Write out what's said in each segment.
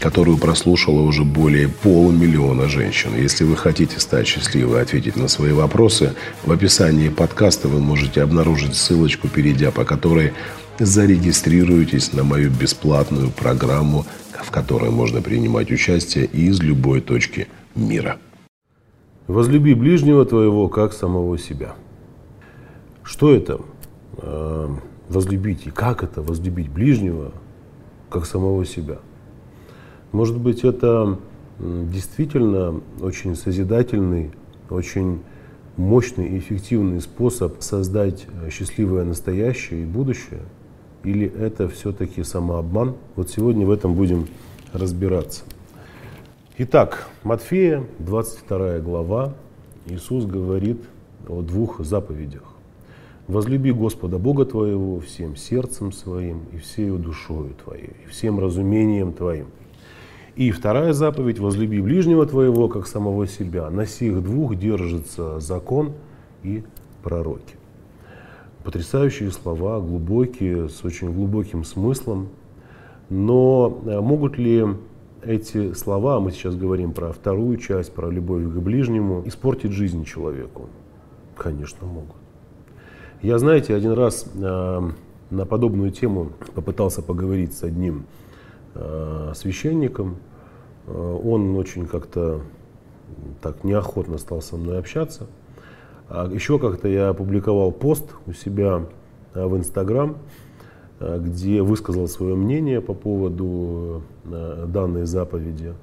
которую прослушало уже более полумиллиона женщин. Если вы хотите стать счастливой и ответить на свои вопросы, в описании подкаста вы можете обнаружить ссылочку, перейдя по которой зарегистрируйтесь на мою бесплатную программу, в которой можно принимать участие из любой точки мира. Возлюби ближнего твоего, как самого себя. Что это? Э, возлюбить. И как это возлюбить ближнего, как самого себя? Может быть, это действительно очень созидательный, очень мощный и эффективный способ создать э, счастливое настоящее и будущее? Или это все-таки самообман? Вот сегодня в этом будем разбираться. Итак, Матфея, 22 глава, Иисус говорит о двух заповедях. Возлюби Господа Бога твоего всем сердцем своим и всею душою твоей, и всем разумением твоим. И вторая заповедь – возлюби ближнего твоего, как самого себя. На сих двух держится закон и пророки. Потрясающие слова, глубокие, с очень глубоким смыслом. Но э, могут ли эти слова, мы сейчас говорим про вторую часть, про любовь к ближнему, испортить жизнь человеку? Конечно, могут. Я, знаете, один раз э, на подобную тему попытался поговорить с одним священником. Э, он очень как-то так неохотно стал со мной общаться. А еще как-то я опубликовал пост у себя э, в Инстаграм, э, где высказал свое мнение по поводу э, данной заповеди.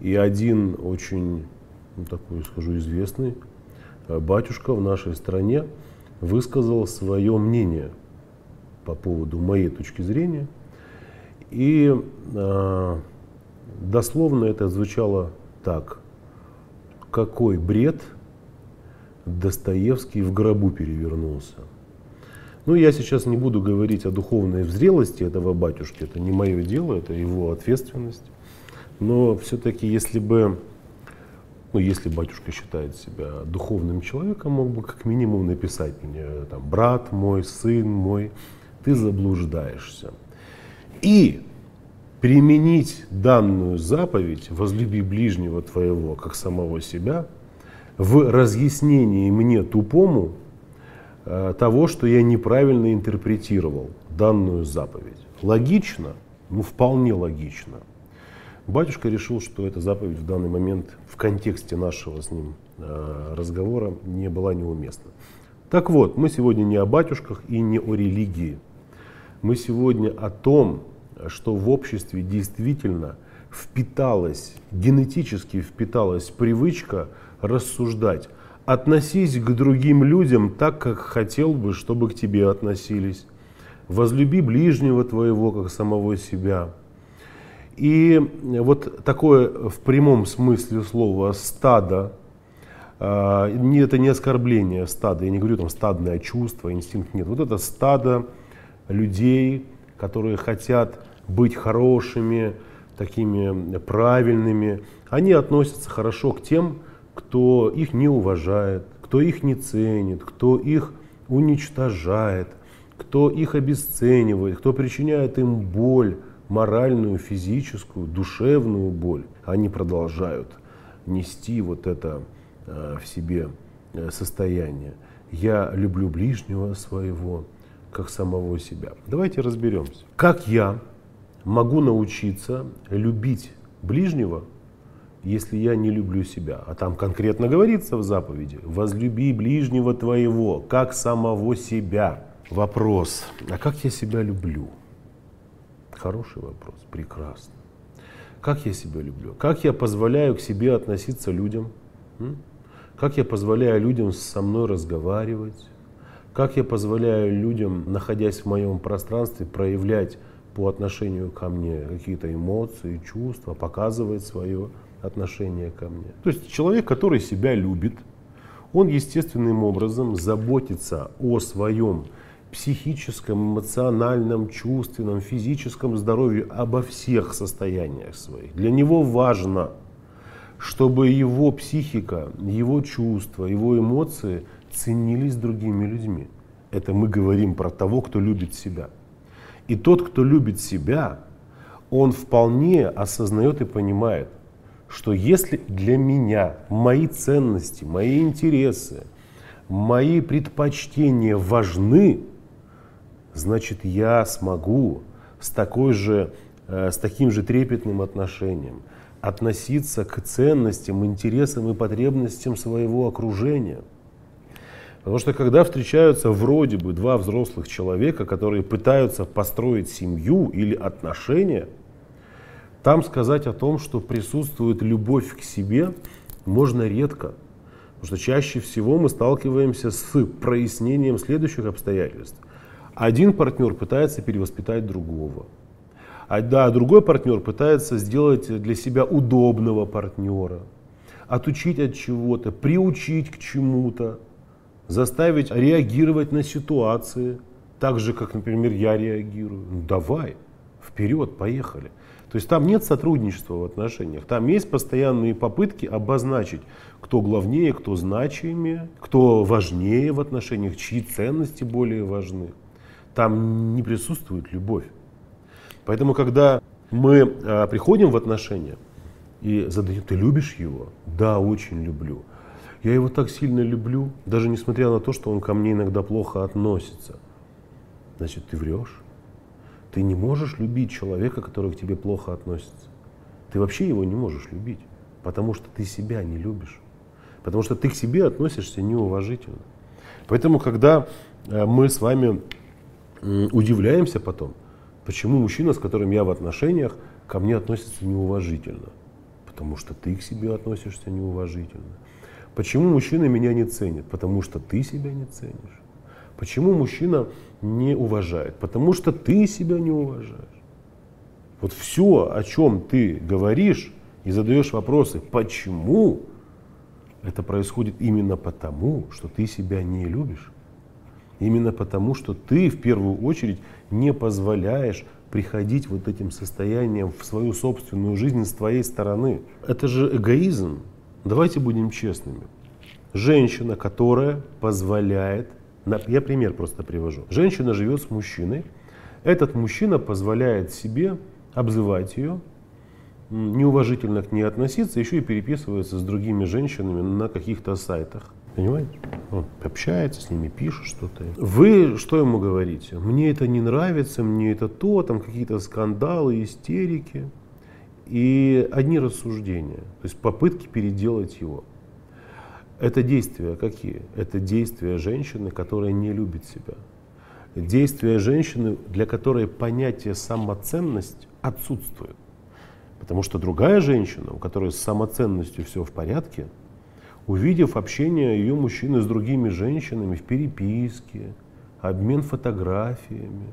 И один очень ну, такой, скажу, известный э, батюшка в нашей стране, высказал свое мнение по поводу моей точки зрения. И э, дословно это звучало так. Какой бред Достоевский в гробу перевернулся. Ну, я сейчас не буду говорить о духовной зрелости этого батюшки, это не мое дело, это его ответственность. Но все-таки, если бы ну, если батюшка считает себя духовным человеком, мог бы как минимум написать мне, там, брат мой, сын мой, ты заблуждаешься. И применить данную заповедь «возлюби ближнего твоего, как самого себя» в разъяснении мне тупому э, того, что я неправильно интерпретировал данную заповедь. Логично? Ну, вполне логично – Батюшка решил, что эта заповедь в данный момент в контексте нашего с ним э, разговора не была неуместна. Так вот, мы сегодня не о батюшках и не о религии. Мы сегодня о том, что в обществе действительно впиталась, генетически впиталась привычка рассуждать. Относись к другим людям так, как хотел бы, чтобы к тебе относились. Возлюби ближнего твоего, как самого себя. И вот такое в прямом смысле слова стадо, а, это не оскорбление стада, я не говорю там стадное чувство, инстинкт, нет. Вот это стадо людей, которые хотят быть хорошими, такими правильными, они относятся хорошо к тем, кто их не уважает, кто их не ценит, кто их уничтожает, кто их обесценивает, кто причиняет им боль, моральную, физическую, душевную боль, они продолжают нести вот это э, в себе э, состояние. Я люблю ближнего своего, как самого себя. Давайте разберемся. Как я могу научиться любить ближнего, если я не люблю себя? А там конкретно говорится в заповеди, возлюби ближнего твоего, как самого себя. Вопрос, а как я себя люблю? Хороший вопрос, прекрасно. Как я себя люблю? Как я позволяю к себе относиться людям? Как я позволяю людям со мной разговаривать? Как я позволяю людям, находясь в моем пространстве, проявлять по отношению ко мне какие-то эмоции, чувства, показывать свое отношение ко мне? То есть человек, который себя любит, он естественным образом заботится о своем психическом, эмоциональном, чувственном, физическом здоровье, обо всех состояниях своих. Для него важно, чтобы его психика, его чувства, его эмоции ценились другими людьми. Это мы говорим про того, кто любит себя. И тот, кто любит себя, он вполне осознает и понимает, что если для меня мои ценности, мои интересы, мои предпочтения важны, значит я смогу с, такой же, э, с таким же трепетным отношением относиться к ценностям, интересам и потребностям своего окружения. Потому что когда встречаются вроде бы два взрослых человека, которые пытаются построить семью или отношения, там сказать о том, что присутствует любовь к себе, можно редко. Потому что чаще всего мы сталкиваемся с прояснением следующих обстоятельств. Один партнер пытается перевоспитать другого. А да, другой партнер пытается сделать для себя удобного партнера, отучить от чего-то, приучить к чему-то, заставить реагировать на ситуации, так же, как, например, я реагирую. Ну, давай, вперед, поехали. То есть там нет сотрудничества в отношениях, там есть постоянные попытки обозначить, кто главнее, кто значимее, кто важнее в отношениях, чьи ценности более важны там не присутствует любовь. Поэтому, когда мы а, приходим в отношения и задаем, ты любишь его? Да, очень люблю. Я его так сильно люблю, даже несмотря на то, что он ко мне иногда плохо относится. Значит, ты врешь. Ты не можешь любить человека, который к тебе плохо относится. Ты вообще его не можешь любить, потому что ты себя не любишь. Потому что ты к себе относишься неуважительно. Поэтому, когда э, мы с вами удивляемся потом, почему мужчина, с которым я в отношениях, ко мне относится неуважительно. Потому что ты к себе относишься неуважительно. Почему мужчина меня не ценит? Потому что ты себя не ценишь. Почему мужчина не уважает? Потому что ты себя не уважаешь. Вот все, о чем ты говоришь и задаешь вопросы, почему, это происходит именно потому, что ты себя не любишь. Именно потому, что ты в первую очередь не позволяешь приходить вот этим состоянием в свою собственную жизнь с твоей стороны. Это же эгоизм. Давайте будем честными. Женщина, которая позволяет, я пример просто привожу. Женщина живет с мужчиной, этот мужчина позволяет себе обзывать ее, неуважительно к ней относиться, еще и переписывается с другими женщинами на каких-то сайтах. Понимаете? Он общается с ними, пишет что-то. Вы что ему говорите? Мне это не нравится, мне это то, там какие-то скандалы, истерики. И одни рассуждения, то есть попытки переделать его. Это действия какие? Это действия женщины, которая не любит себя. Действия женщины, для которой понятие самоценность отсутствует. Потому что другая женщина, у которой с самоценностью все в порядке, увидев общение ее мужчины с другими женщинами в переписке, обмен фотографиями,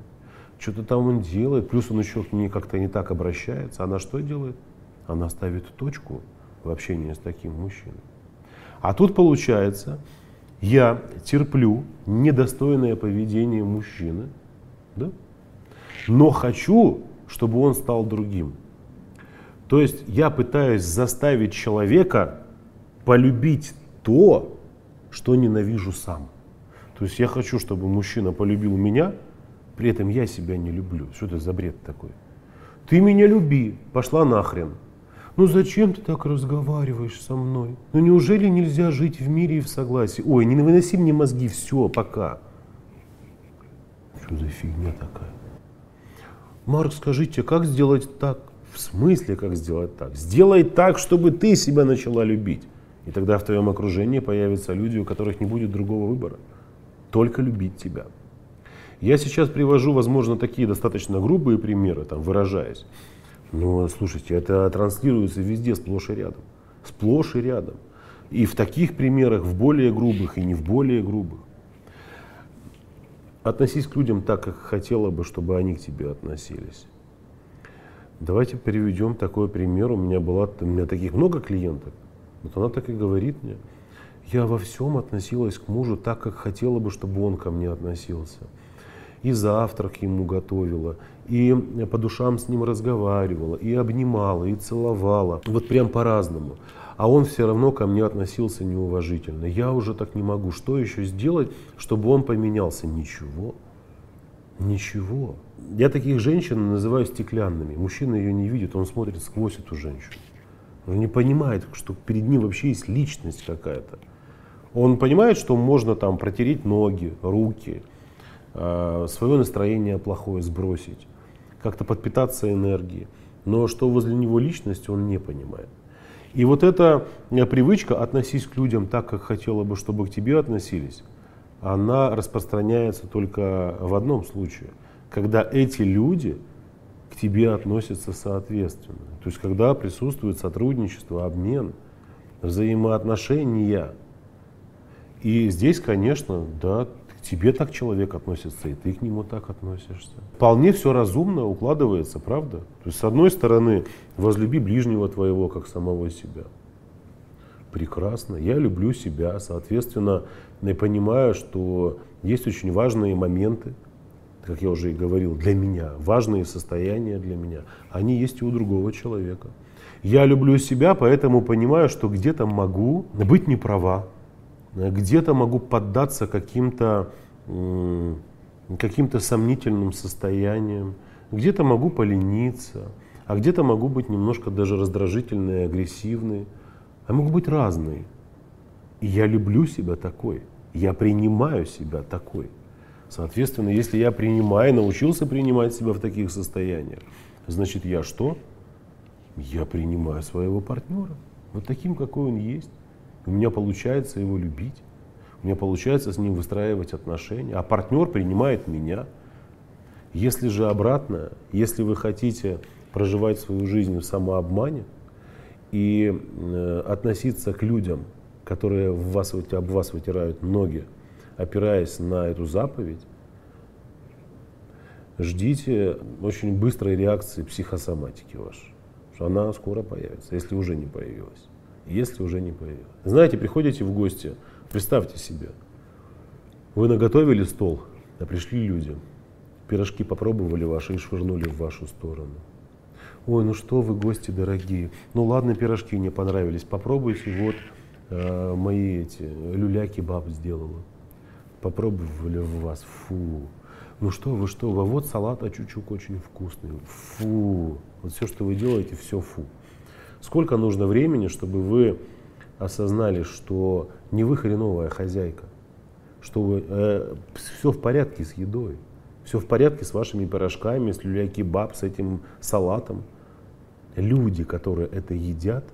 что-то там он делает, плюс он еще к ней как-то не так обращается, она что делает? Она ставит точку в общении с таким мужчиной. А тут получается, я терплю недостойное поведение мужчины, да? но хочу, чтобы он стал другим. То есть я пытаюсь заставить человека полюбить то, что ненавижу сам. То есть я хочу, чтобы мужчина полюбил меня, при этом я себя не люблю. Что это за бред такой? Ты меня люби, пошла нахрен. Ну зачем ты так разговариваешь со мной? Ну неужели нельзя жить в мире и в согласии? Ой, не выноси мне мозги, все, пока. Что за фигня такая? Марк, скажите, как сделать так? В смысле, как сделать так? Сделай так, чтобы ты себя начала любить. И тогда в твоем окружении появятся люди, у которых не будет другого выбора. Только любить тебя. Я сейчас привожу, возможно, такие достаточно грубые примеры, там, выражаясь. Но, слушайте, это транслируется везде, сплошь и рядом. Сплошь и рядом. И в таких примерах, в более грубых и не в более грубых. Относись к людям так, как хотела бы, чтобы они к тебе относились. Давайте приведем такой пример. У меня было, у меня таких много клиенток. Вот она так и говорит мне. Я во всем относилась к мужу так, как хотела бы, чтобы он ко мне относился. И завтрак ему готовила, и по душам с ним разговаривала, и обнимала, и целовала. Вот прям по-разному. А он все равно ко мне относился неуважительно. Я уже так не могу. Что еще сделать, чтобы он поменялся? Ничего. Ничего. Я таких женщин называю стеклянными. Мужчина ее не видит, он смотрит сквозь эту женщину. Он не понимает, что перед ним вообще есть личность какая-то. Он понимает, что можно там протереть ноги, руки, свое настроение плохое сбросить, как-то подпитаться энергией. Но что возле него личность, он не понимает. И вот эта э, привычка относись к людям так, как хотела бы, чтобы к тебе относились, она распространяется только в одном случае, когда эти люди к тебе относятся соответственно. То есть когда присутствует сотрудничество, обмен, взаимоотношения. И здесь, конечно, да, тебе так человек относится, и ты к нему так относишься. Вполне все разумно укладывается, правда? То есть, с одной стороны, возлюби ближнего твоего, как самого себя. Прекрасно. Я люблю себя, соответственно, я понимаю, что есть очень важные моменты, как я уже и говорил, для меня, важные состояния для меня. Они есть и у другого человека. Я люблю себя, поэтому понимаю, что где-то могу быть неправа, где-то могу поддаться каким-то каким-то сомнительным состояниям, где-то могу полениться, а где-то могу быть немножко даже раздражительный, агрессивный, а могу быть разный. И я люблю себя такой, я принимаю себя такой. Соответственно, если я принимаю, научился принимать себя в таких состояниях, значит я что? Я принимаю своего партнера, вот таким, какой он есть. У меня получается его любить, у меня получается с ним выстраивать отношения, а партнер принимает меня. Если же обратно, если вы хотите проживать свою жизнь в самообмане и э, относиться к людям, которые в вас, об вас вытирают ноги, опираясь на эту заповедь, ждите очень быстрой реакции психосоматики вашей. Она скоро появится, если уже не появилась если уже не появилась. Знаете, приходите в гости, представьте себе, вы наготовили стол, а пришли люди, пирожки попробовали ваши и швырнули в вашу сторону. Ой, ну что вы, гости дорогие, ну ладно, пирожки не понравились, попробуйте, вот э, мои эти люляки баб сделала. Попробовали в вас, фу. Ну что вы, что вы, а вот салат очучук очень вкусный, фу. Вот все, что вы делаете, все фу. Сколько нужно времени, чтобы вы осознали, что не вы хреновая хозяйка, что вы, э, все в порядке с едой, все в порядке с вашими пирожками, с люля-кебаб, с этим салатом. Люди, которые это едят,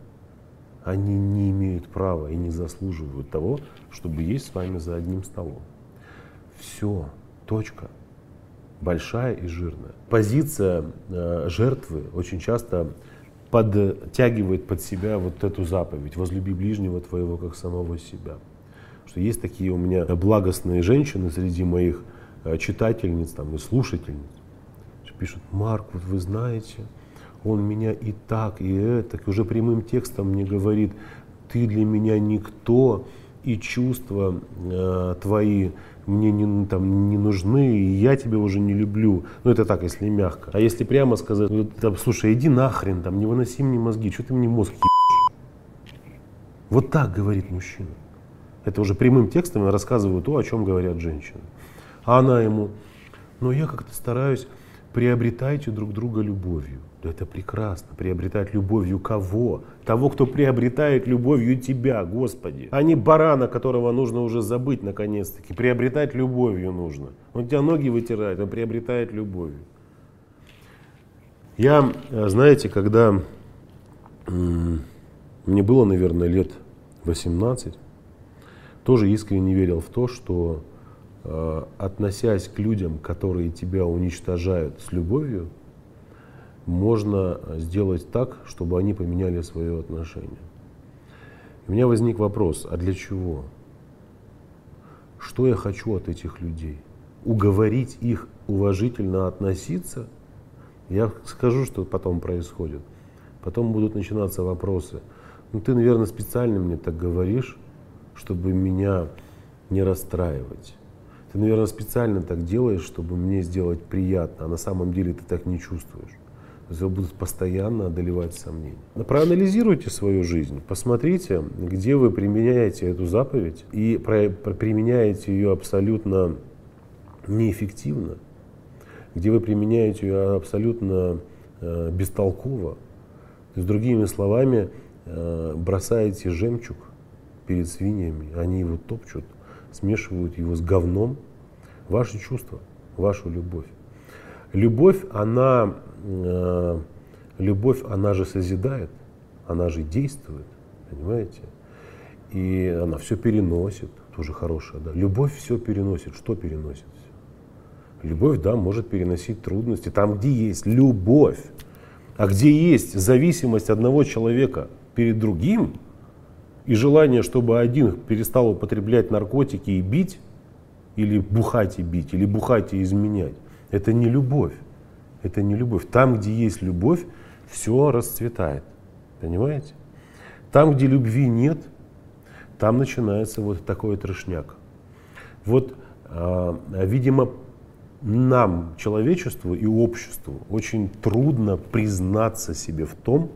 они не имеют права и не заслуживают того, чтобы есть с вами за одним столом. Все, точка. Большая и жирная. Позиция э, жертвы очень часто подтягивает под себя вот эту заповедь «возлюби ближнего твоего, как самого себя». Что есть такие у меня благостные женщины среди моих э, читательниц там, и слушательниц, пишут, Марк, вот вы знаете, он меня и так, и это, уже прямым текстом мне говорит, ты для меня никто, и чувства э, твои мне не, там, не нужны, и я тебя уже не люблю. Ну, это так, если мягко. А если прямо сказать, ну, там, слушай, иди нахрен, там, не выноси мне мозги, что ты мне мозг ебешь? Вот так говорит мужчина. Это уже прямым текстом я рассказываю то, о чем говорят женщины. А она ему, ну, я как-то стараюсь, приобретайте друг друга любовью. Это прекрасно. Приобретать любовью кого? Того, кто приобретает любовью тебя, Господи. А не барана, которого нужно уже забыть наконец-таки. Приобретать любовью нужно. Он тебя ноги вытирает, он приобретает любовью. Я, э, знаете, когда мне было, наверное, лет 18, тоже искренне верил в то, что э, относясь к людям, которые тебя уничтожают с любовью, можно сделать так, чтобы они поменяли свое отношение. У меня возник вопрос, а для чего? Что я хочу от этих людей? Уговорить их уважительно относиться? Я скажу, что потом происходит. Потом будут начинаться вопросы. Ну ты, наверное, специально мне так говоришь, чтобы меня не расстраивать. Ты, наверное, специально так делаешь, чтобы мне сделать приятно, а на самом деле ты так не чувствуешь. Есть будут постоянно одолевать сомнения. Проанализируйте свою жизнь, посмотрите, где вы применяете эту заповедь и применяете ее абсолютно неэффективно, где вы применяете ее абсолютно э, бестолково. То есть, другими словами, э, бросаете жемчуг перед свиньями, они его топчут, смешивают его с говном. Ваши чувства, вашу любовь. Любовь, она, э, любовь, она же созидает, она же действует, понимаете? И она все переносит, тоже хорошая, да. Любовь все переносит. Что переносит? Любовь, да, может переносить трудности. Там, где есть любовь, а где есть зависимость одного человека перед другим, и желание, чтобы один перестал употреблять наркотики и бить, или бухать и бить, или бухать и изменять, это не любовь. Это не любовь. Там, где есть любовь, все расцветает. Понимаете? Там, где любви нет, там начинается вот такой трешняк. Вот, э, видимо, нам, человечеству и обществу, очень трудно признаться себе в том,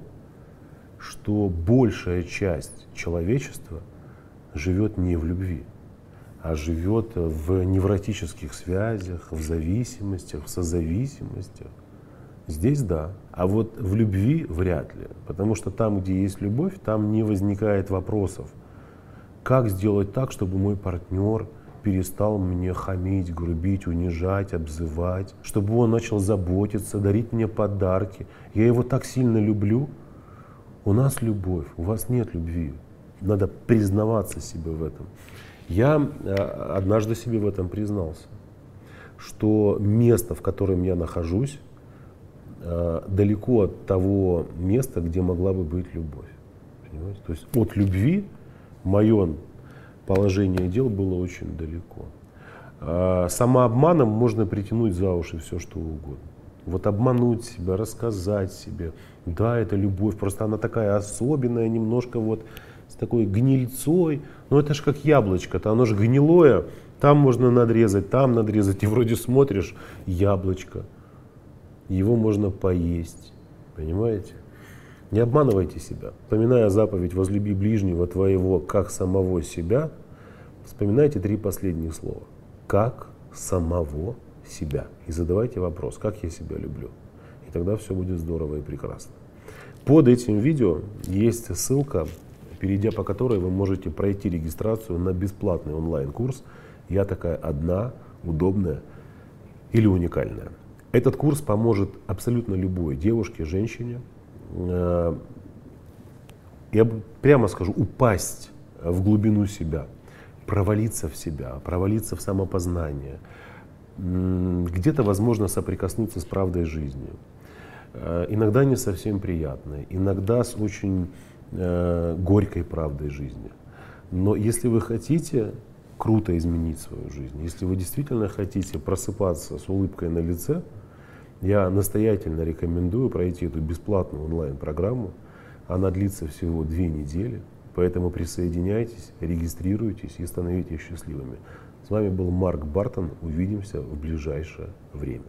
что большая часть человечества живет не в любви, а живет в невротических связях, в зависимостях, в созависимостях. Здесь да. А вот в любви вряд ли. Потому что там, где есть любовь, там не возникает вопросов. Как сделать так, чтобы мой партнер перестал мне хамить, грубить, унижать, обзывать, чтобы он начал заботиться, дарить мне подарки. Я его так сильно люблю. У нас любовь, у вас нет любви. Надо признаваться себе в этом. Я э, однажды себе в этом признался, что место, в котором я нахожусь, э, далеко от того места, где могла бы быть любовь. Понимаете? То есть от любви мое положение дел было очень далеко. А самообманом можно притянуть за уши все, что угодно. Вот обмануть себя, рассказать себе, да, это любовь, просто она такая особенная, немножко вот с такой гнильцой. Но это же как яблочко-то, оно же гнилое, там можно надрезать, там надрезать, и вроде смотришь, яблочко, его можно поесть, понимаете? Не обманывайте себя. Вспоминая заповедь «возлюби ближнего твоего, как самого себя», вспоминайте три последних слова. «Как самого себя». И задавайте вопрос, как я себя люблю. И тогда все будет здорово и прекрасно. Под этим видео есть ссылка, перейдя по которой вы можете пройти регистрацию на бесплатный онлайн-курс «Я такая одна, удобная или уникальная». Этот курс поможет абсолютно любой девушке, женщине, Э, я прямо скажу, упасть в глубину себя, провалиться в себя, провалиться в самопознание, где-то, возможно, соприкоснуться с правдой жизни. Э, иногда не совсем приятной, иногда с очень э, горькой правдой жизни. Но если вы хотите круто изменить свою жизнь, если вы действительно хотите просыпаться с улыбкой на лице, я настоятельно рекомендую пройти эту бесплатную онлайн-программу. Она длится всего две недели, поэтому присоединяйтесь, регистрируйтесь и становитесь счастливыми. С вами был Марк Бартон. Увидимся в ближайшее время.